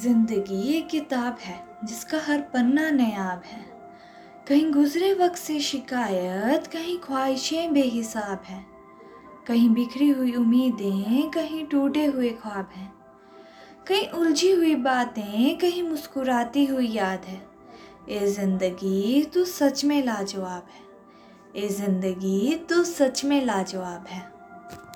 ज़िंदगी एक किताब है, जिसका हर पन्ना नयाब है। कहीं गुजरे वक्त से शिकायत, कहीं ख्वाहिशें बेहिसाब हैं। कहीं बिखरी हुई उम्मीदें, कहीं टूटे हुए ख्वाब हैं। कहीं उलझी हुई बातें, कहीं मुस्कुराती हुई याद है। ए ज़िंदगी तो सच में लाजवाब है। ए ज़िंदगी तो सच में लाजवाब है।